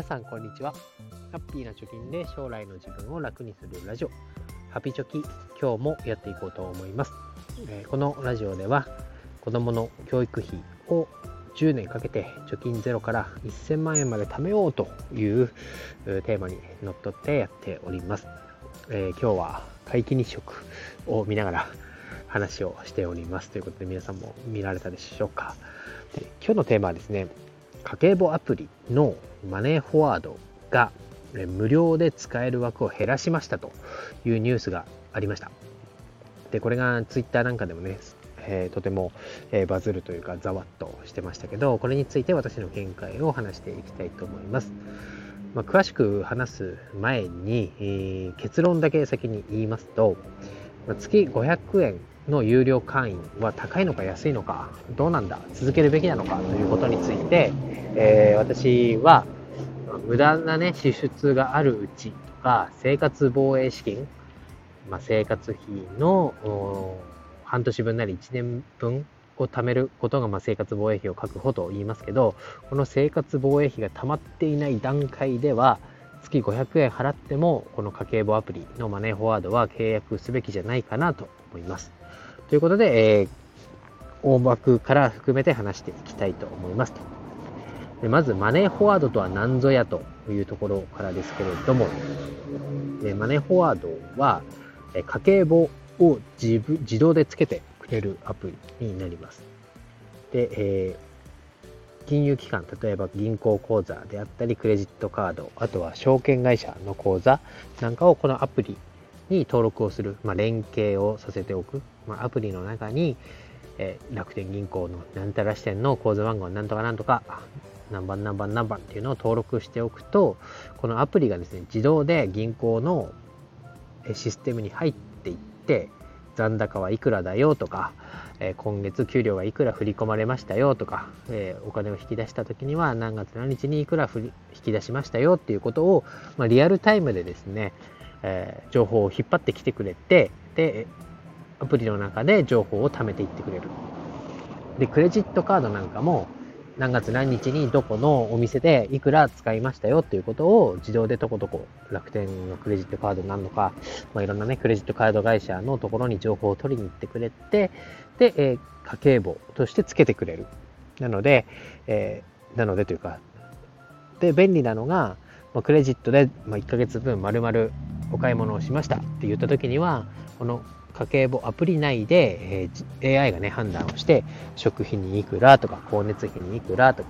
皆さんこんにちは。ハッピーな貯金で将来の自分を楽にするラジオ。ハピチョキ今日もやっていこうと思います、えー、このラジオでは子供の教育費を10年かけて貯金ゼロから1000万円まで貯めようというテーマにのっとってやっております、えー、今日は皆既日食を見ながら話をしております。ということで皆さんも見られたでしょうか。で今日のテーマはですね家計簿アプリのマネーフォワードが無料で使える枠を減らしましたというニュースがありました。で、これがツイッターなんかでもね、えー、とても、えー、バズるというかざわっとしてましたけど、これについて私の見解を話していきたいと思います。まあ、詳しく話す前に、えー、結論だけ先に言いますと、月500円の有料会員は高いのか安いのか、どうなんだ、続けるべきなのかということについて、えー、私は無駄なね、支出があるうちとか、生活防衛資金、まあ、生活費の半年分なり1年分を貯めることが、まあ、生活防衛費を確保と言いますけど、この生活防衛費が溜まっていない段階では、月500円払っても、この家計簿アプリのマネーフォワードは契約すべきじゃないかなと思います。ということで、えー、大枠から含めて話していきたいと思いますと。でまず、マネーフォワードとは何ぞやというところからですけれども、マネーフォワードは、え家計簿を自自動でつけてくれるアプリになります。で、えー、金融機関、例えば銀行口座であったり、クレジットカード、あとは証券会社の口座なんかをこのアプリに登録をする、まあ、連携をさせておく、まあ、アプリの中に、えー、楽天銀行のなんたら支店の口座番号なんとかなんとか何番何番何番っていうのを登録しておくと、このアプリがですね、自動で銀行のシステムに入っていって、残高はいくらだよとか、え今月給料がいくら振り込まれましたよとか、えお金を引き出した時には何月何日にいくら引き出しましたよっていうことを、まあ、リアルタイムでですね、え情報を引っ張ってきてくれて、で、アプリの中で情報を貯めていってくれる。で、クレジットカードなんかも、何月何日にどこのお店でいくら使いましたよっていうことを自動でとことこ楽天のクレジットカードなんのか、まあ、いろんなね、クレジットカード会社のところに情報を取りに行ってくれて、で、えー、家計簿としてつけてくれる。なので、えー、なのでというか、で、便利なのが、まあ、クレジットで、まあ、1ヶ月分丸々お買い物をしましたって言った時には、この家計簿アプリ内で、え、AI がね、判断をして、食費にいくらとか、光熱費にいくらとか、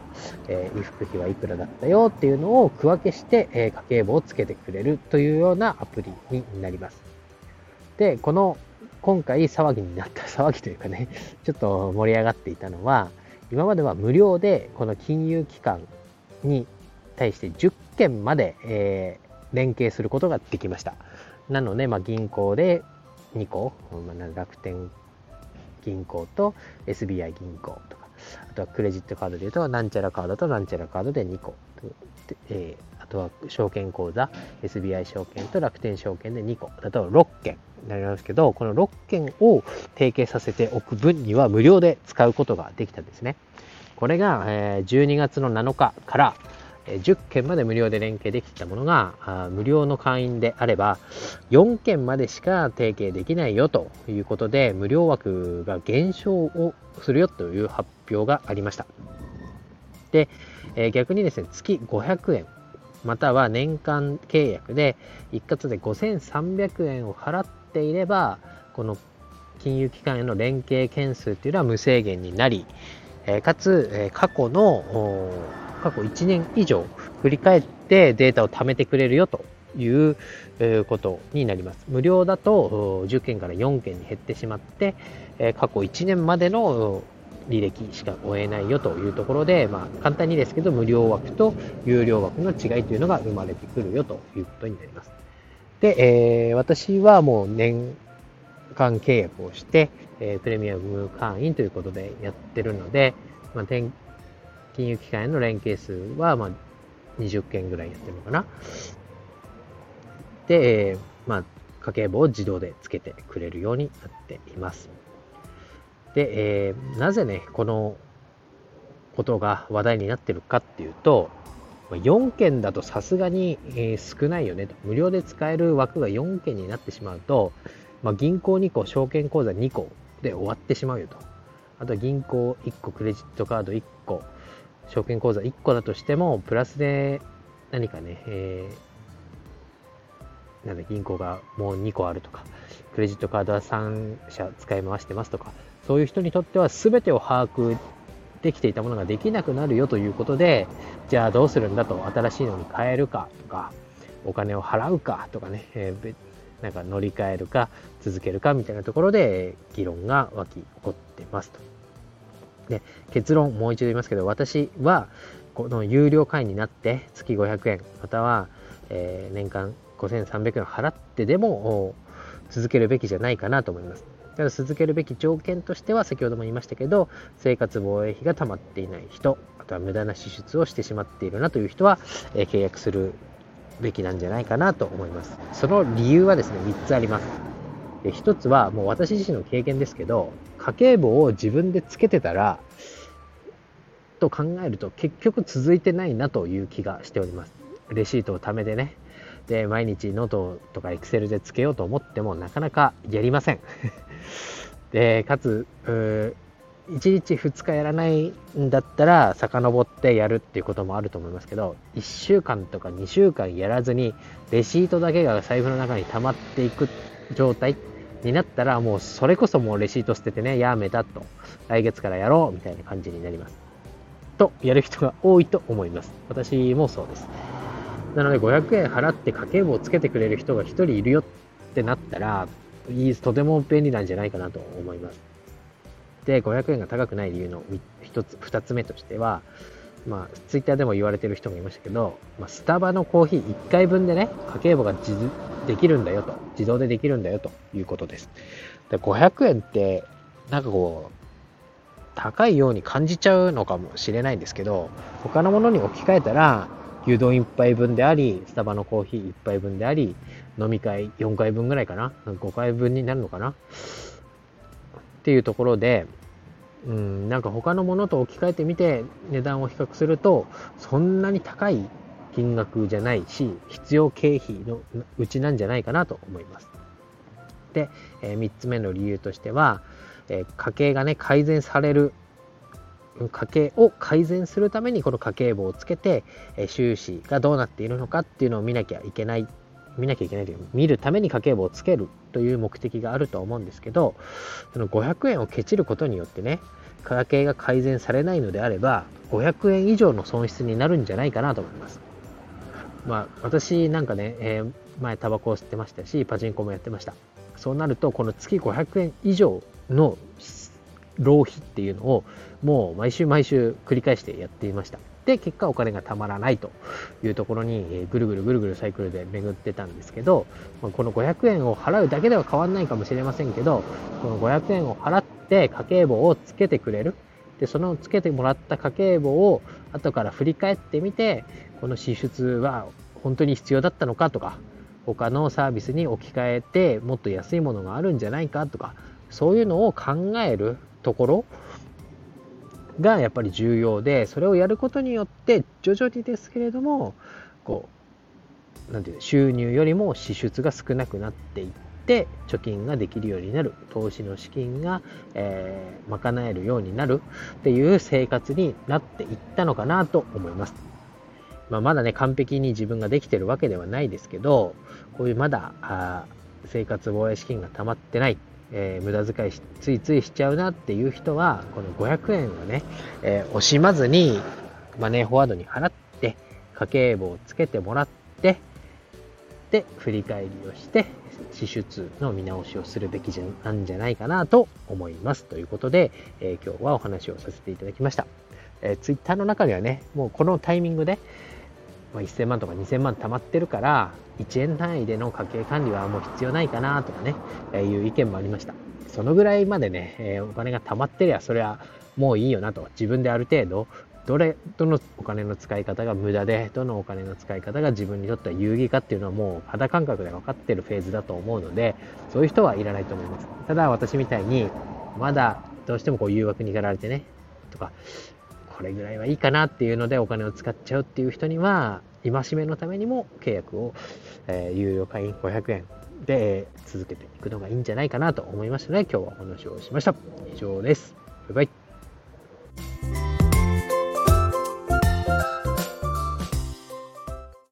え、衣服費はいくらだったよっていうのを区分けして、え、家計簿をつけてくれるというようなアプリになります。で、この今回騒ぎになった、騒ぎというかね、ちょっと盛り上がっていたのは、今までは無料でこの金融機関に対して10件まで、えー、連携することができました。なので、まあ、銀行で2個、楽天銀行と SBI 銀行とか、あとはクレジットカードでいうと、なんちゃらカードとなんちゃらカードで2個。えー、あとは証券口座、SBI 証券と楽天証券で2個。例えば6件になりますけど、この6件を提携させておく分には無料で使うことができたんですね。これが、え12月の7日から、10件まで無料で連携できたものが、無料の会員であれば、4件までしか提携できないよということで、無料枠が減少をするよという発表がありました。で、え逆にですね、月500円、または年間契約で一括で5300円を払っていれば、この金融機関への連携件数というのは無制限になり、えかつ、え過去の過去1年以上振り返ってデータを貯めてくれるよということになります。無料だと10件から4件に減ってしまって、過去1年までの履歴しか追えないよというところで、まあ、簡単にですけど、無料枠と有料枠の違いというのが生まれてくるよということになります。で、えー、私はもう年間契約をして、えー、プレミアム会員ということでやってるので、まあ、金融機関への連携数は、まあ、20件ぐらいやってるのかな。で、えー、まあ、家計簿を自動でつけてくれるようになっています。で、えー、なぜね、このことが話題になってるかっていうと、4件だとさすがに、え少ないよねと。無料で使える枠が4件になってしまうと、まあ、銀行2個、証券口座2個で終わってしまうよと。あと銀行1個、クレジットカード1個、証券口座1個だとしても、プラスで何かね、えー、なんだ銀行がもう2個あるとか、クレジットカードは3社使い回してますとか、そういう人にとっては全てを把握できていたものができなくなるよということで、じゃあどうするんだと、新しいのに変えるかとか、お金を払うかとかね、えー、なんか乗り換えるか続けるかみたいなところで議論が湧き起こってますと。で結論もう一度言いますけど私はこの有料会員になって月500円または、えー、年間5300円払ってでも続けるべきじゃないかなと思います。ただ続けるべき条件としては先ほども言いましたけど生活防衛費が溜まっていない人あとは無駄な支出をしてしまっているなという人は、えー、契約するべきなんじゃないかなと思います。その理由はですね、3つあります。で1つはもう私自身の経験ですけど、家計簿を自分でつけてたら、と考えると結局続いてないなという気がしております。レシートを貯めてね。で、毎日ノートとかエクセルでつけようと思ってもなかなかやりません。で、かつ、1日2日やらないんだったら遡ってやるっていうこともあると思いますけど1週間とか2週間やらずにレシートだけが財布の中に溜まっていく状態になったらもうそれこそもうレシート捨ててねやめたと。来月からやろうみたいな感じになります。とやる人が多いと思います。私もそうです。なので500円払って家計簿をつけてくれる人が1人いるよってなったらとても便利なんじゃないかなと思います。で500円が高くない理由の1つ2つ目としてはまあ、ツイッターでも言われてる人もいましたけど、まあ、スタバのコーヒー1回分でね、家計簿ができるんだよと、自動でできるんだよということです。で500円って、なんかこう、高いように感じちゃうのかもしれないんですけど、他のものに置き換えたら、牛丼1杯分であり、スタバのコーヒー1杯分であり、飲み会4回分ぐらいかな ?5 回分になるのかな？っていうところで、うん、なんか他のものと置き換えてみて値段を比較すると、そんなに高い金額じゃないし、必要経費のうちなんじゃないかなと思います。で、えー、3つ目の理由としては、えー、家計がね、改善される家計を改善するためにこの家計簿をつけて、え収支がどうなっているのかっていうのを見なきゃいけない見なきゃいけないという見るために家計簿をつけるという目的があると思うんですけどその500円をケチることによってね家計が改善されないのであれば500円以上の損失になるんじゃないかなと思います。まあ私なんかね、えー、前タバコを吸ってましたしパチンコもやってました。そうなるとこの月500円以上の浪費っていうのをもう毎週毎週繰り返してやっていました。で、結果お金がたまらないというところに、えぐるぐるぐるぐるサイクルで巡ってたんですけど、まこの500円を払うだけでは変わんないかもしれませんけど、この500円を払って家計簿をつけてくれる。で、そのつけてもらった家計簿を後から振り返ってみて、この支出は本当に必要だったのかとか、他のサービスに置き換えてもっと安いものがあるんじゃないかとか、そういうのを考えるところがやっぱり重要でそれをやることによって徐々にですけれどもこうなんていう収入よりも支出が少なくなっていって貯金ができるようになる投資の資金が、えー、賄えるようになるっていう生活になっていったのかなと思います。まあ、まだね完璧に自分ができてるわけではないですけどこういうまだあ生活防衛資金が溜まってないえー、無駄遣いついついしちゃうなっていう人は、この500円をね、えー、惜しまずにマネーフォワードに払って、家計簿をつけてもらって、で、振り返りをして、支出の見直しをするべきじゃなんじゃないかなと思います。ということで、えー、今日はお話をさせていただきました。えー、ツイッターの中にはね、もうこのタイミングで、まあ、1000万とか2000万貯まってるから、1円単位での家計管理はもう必要ないかなとかね、えー、いう意見もありました。そのぐらいまでね、え、お金が貯まってりゃ、それはもういいよなと。自分である程度、どれ、どのお金の使い方が無駄で、どのお金の使い方が自分にとっては有意義かっていうのはもう肌感覚で分かってるフェーズだと思うので、そういう人はいらないと思います。ただ私みたいに、まだどうしてもこう誘惑に駆られてね、とか、これぐらいはいいかなっていうのでお金を使っちゃうっていう人には、戒めのためにも契約を、えー、有料会員500円で続けていくのがいいんじゃないかなと思いましたので、今日はお話をしました。以上です。バイバイ。